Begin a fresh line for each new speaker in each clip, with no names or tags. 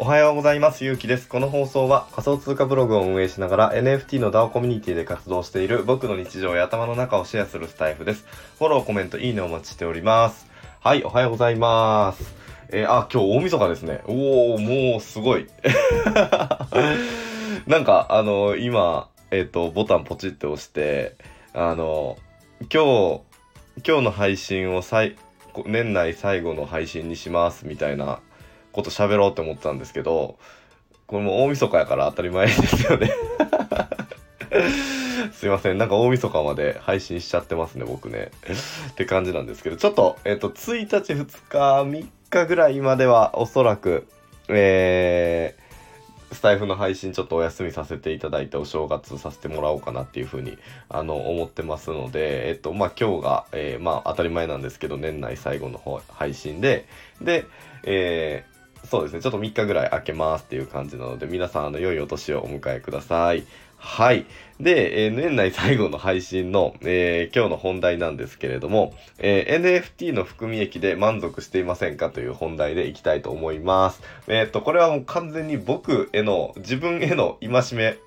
おはようございます。ゆうきです。この放送は仮想通貨ブログを運営しながら NFT の DAO コミュニティで活動している僕の日常や頭の中をシェアするスタイフです。フォロー、コメント、いいねお待ちしております。はい、おはようございます。えーあ、今日大晦日ですね。おー、もうすごい。なんか、あの今、えっ、と、ボタンポチって押して、あの今日、今日の配信をさい年内最後の配信にしますみたいなこと喋ろうって思ったんですけどこれも大晦日やから当たり前ですよね。すいません。なんか大晦日まで配信しちゃってますね僕ね。って感じなんですけどちょっとえっ、と1日2日3日ぐらいまではおそらくえースタイフの配信ちょっとお休みさせていただいてお正月させてもらおうかなっていうふうにあの思ってますのでえっとまあ今日が、えーまあ当たり前なんですけど年内最後の方配信ででえーそうですねちょっと3日ぐらい空けますっていう感じなので皆さんあの良いお年をお迎えください。はいで、えー年内最後の配信の、えー今日の本題なんですけれども、えー NFT の含み益で満足していませんかという本題でいきたいと思います。えっ、と、これはもう完全に僕への、自分への戒め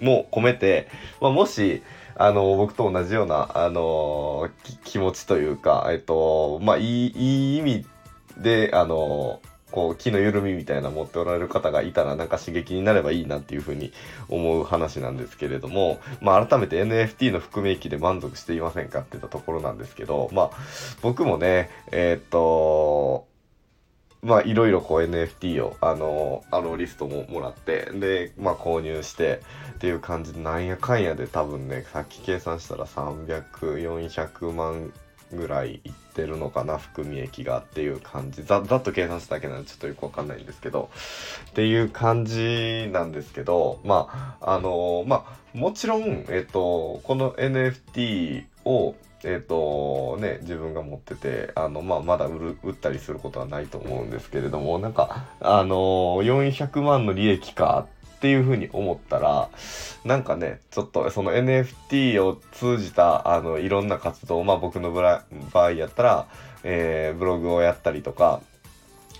も込めて、まあ、もし、あの、僕と同じような、あの気持ちというか、えっ、と、まあ、いい、いい意味で、あのこう、気の緩みみたいな持っておられる方がいたら、なんか刺激になればいいなっていうふうに思う話なんですけれども、まあ、改めて NFT の含み益で満足していませんかって言ったところなんですけど、まあ、僕もね、えーっと、まあ、いろいろこう NFT を、あの、あのリストももらって、で、まあ、購入してっていう感じで、なんやかんやで多分ね、さっき計算したら300、400万ぐらいいってるのかな、含み益がっていう感じ。ざっと計算しただけなんでちょっとよくわかんないんですけど、っていう感じなんですけど、まあ、あの、まあ、もちろん、えっと、この NFT を、えっ、とね、自分が持ってて、あの、まあ、まだ売る、売ったりすることはないと思うんですけれども、なんか、あの400万の利益かってっていうふうに思ったら、なんかね、ちょっとその NFT を通じた、あの、いろんな活動、まあ、僕の場合やったら、えーブログをやったりとか、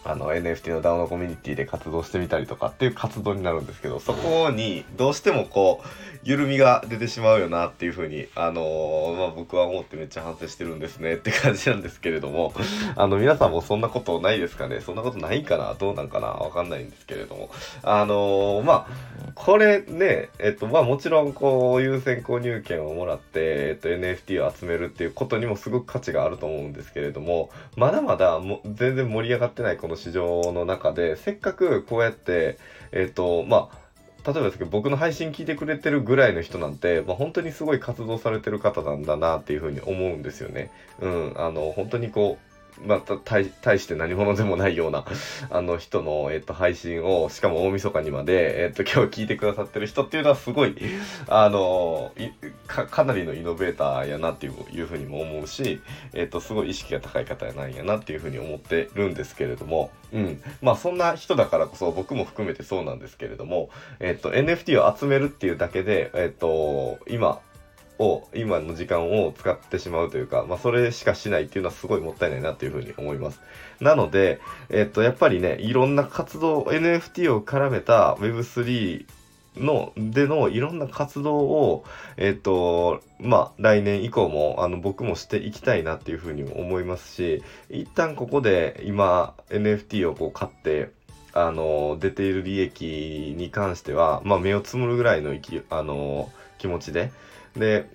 あの NFT の DAO のコミュニティで活動してみたりとかっていう活動になるんですけどそこにどうしてもこう緩みが出てしまうよなっていうふうにあのーまあ僕は思ってめっちゃ反省してるんですねって感じなんですけれどもあの皆さんもそんなことないですかね？そんなことないかな？どうなんかな？わかんないんですけれども。あのーまあこれねえっとまあもちろんこう優先購入権をもらって、えっと、NFT を集めるっていうことにもすごく価値があると思うんですけれどもまだまだも全然盛り上がってないこの市場の中でせっかくこうやってえっ、とまあ例えばですけど僕の配信聞いてくれてるぐらいの人なんて、まあ、本当にすごい活動されてる方なんだなっていうふうに思うんですよね。うん、あの本当にこうまあ、た対対して何者でもないような あの人の、えっと、配信をしかも大晦日にまで、えっと、今日聞いてくださってる人っていうのはすごいあのいかかなりのイノベーターやなっていういうふうにも思うし、えっと、すごい意識が高い方やなんやなっていうふうに思ってるんですけれども、うん、まあそんな人だからこそ僕も含めてそうなんですけれども、えっと、NFT を集めるっていうだけで、えっと、今を今の時間を使ってしまうというか、まあ、それしかしないっていうのはすごいもったいないなっていうふうに思います。なので、えっと、やっぱりね、いろんな活動、NFT を絡めた Web3 の、でのいろんな活動を、えっと、まあ、来年以降も、あの、僕もしていきたいなっていうふうにも思いますし、一旦ここで今、NFT をこう買って、あの、出ている利益に関しては、まあ、目をつむるぐらいの、あの、気持ちで、で、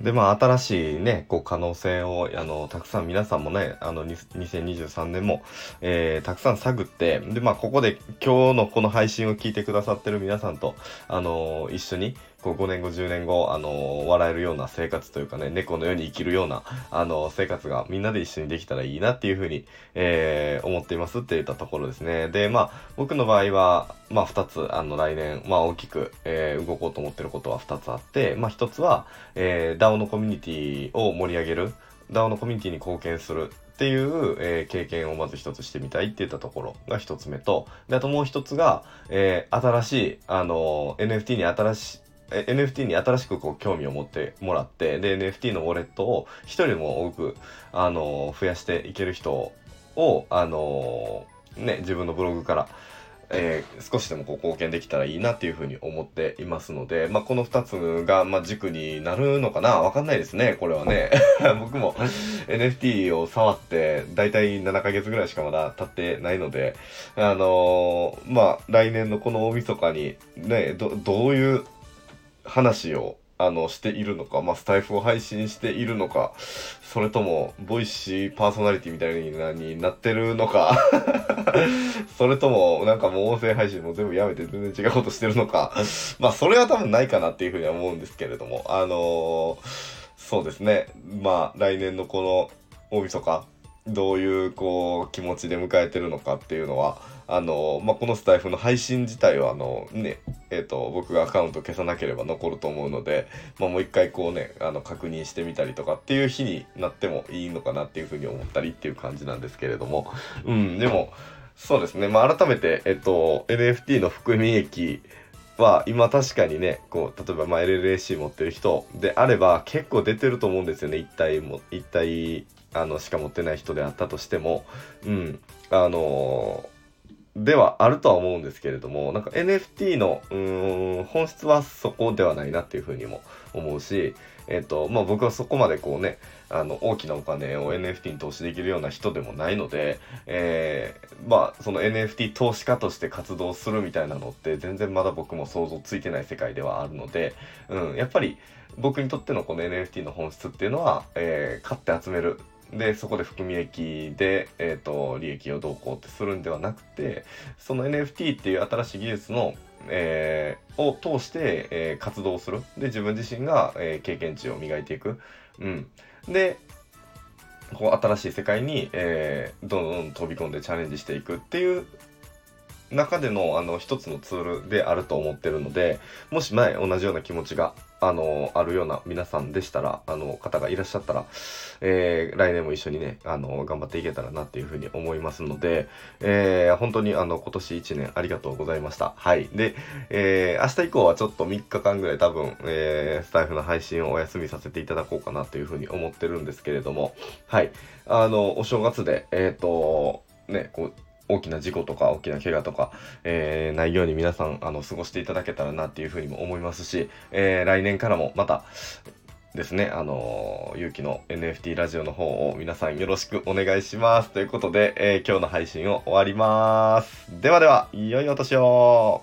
で、まあ、新しいね、こう、可能性を、あの、たくさん皆さんもね、あの、2023年も、えーたくさん探って、で、まあ、ここで今日のこの配信を聞いてくださってる皆さんと、あの、一緒に、こう、5年後、10年後、あの、笑えるような生活というかね、猫のように生きるような、あの、生活がみんなで一緒にできたらいいなっていうふうに、えー思っていますって言ったところですね。で、まあ、僕の場合は、まあ、2つ、あの、来年、まあ、大きく、えー動こうと思ってることは2つあって、まあ、1つは、えー DAO のコミュニティを盛り上げる、DAO のコミュニティに貢献するっていう、えー経験をまず一つしてみたいって言ったところが一つ目と、で、あともう一つが、えー新しい、あの、NFT に新しえ NFT に新しくこう興味を持ってもらってで NFT のウォレットを一人でも多く、あの増やしていける人を、あのね、自分のブログからえー、少しでもこう貢献できたらいいなっていうふうに思っていますので、まあ、この2つが、まあ、軸になるのかな？わかんないですね、これはね。僕も NFT を触って、だいたい7ヶ月ぐらいしかまだ経ってないので、あのー、まあ、来年のこの大晦日に、ね、ど、どういう話をあの、しているのか、まあ、スタイフを配信しているのか、それとも、ボイシーパーソナリティみたいになってるのか それとも、なんかもう音声配信も全部やめて全然違うことしてるのかまあ、それは多分ないかなっていうふうには思うんですけれども、あのー、そうですね。まあ、来年のこの大晦日、どういう、こう、気持ちで迎えてるのかっていうのは、あの、まあ、このスタイフの配信自体は、あの、ね、えっ、ー、と、僕がアカウント消さなければ残ると思うので、まあ、もう一回こうね、あの、確認してみたりとかっていう日になってもいいのかなっていうふうに思ったりっていう感じなんですけれども、うん、でも、そうですね、まあ、改めて、えっと、NFT の含み益、は今確かにねこう例えばま LLAC 持ってる人であれば結構出てると思うんですよね。一体も一体あのしか持ってない人であったとしても。うん。あのーではあるとは思うんですけれども、なんか NFT の、うーん、本質はそこではないなっていうふうにも思うし、えっ、ー、と、まあ僕はそこまでこうね、あの、大きなお金を NFT に投資できるような人でもないので、えー、まあその NFT 投資家として活動するみたいなのって全然まだ僕も想像ついてない世界ではあるので、うん、やっぱり僕にとってのこの NFT の本質っていうのは、えー、買って集めるでそこで含み益で、えーと、利益をどうこうってするんではなくてその NFT っていう新しい技術の、えー、を通して、えー、活動する。で自分自身が、えー、経験値を磨いていく、うん、でこう新しい世界に、えー、どんどん飛び込んでチャレンジしていくっていう中でのあの一つのツールであると思ってるのでもし前同じような気持ちがあのあるような皆さんでしたらあの方がいらっしゃったら、えー、来年も一緒にねあの頑張っていけたらなっていうふうに思いますので、えー、本当にあの今年1年ありがとうございました。はい。で、えー、明日以降はちょっと3日間ぐらい多分、えー、スタイフの配信をお休みさせていただこうかなというふうに思ってるんですけれども。はい。あのお正月でえっ、ー、とねこう大きな事故とか大きな怪我とか、えー、ないように皆さんあの過ごしていただけたらなっていうふうにも思いますし、えー、来年からもまたですね、あのー、ゆうきの NFT ラジオの方を皆さんよろしくお願いします。ということで、えー、今日の配信を終わります。ではでは、良いお年を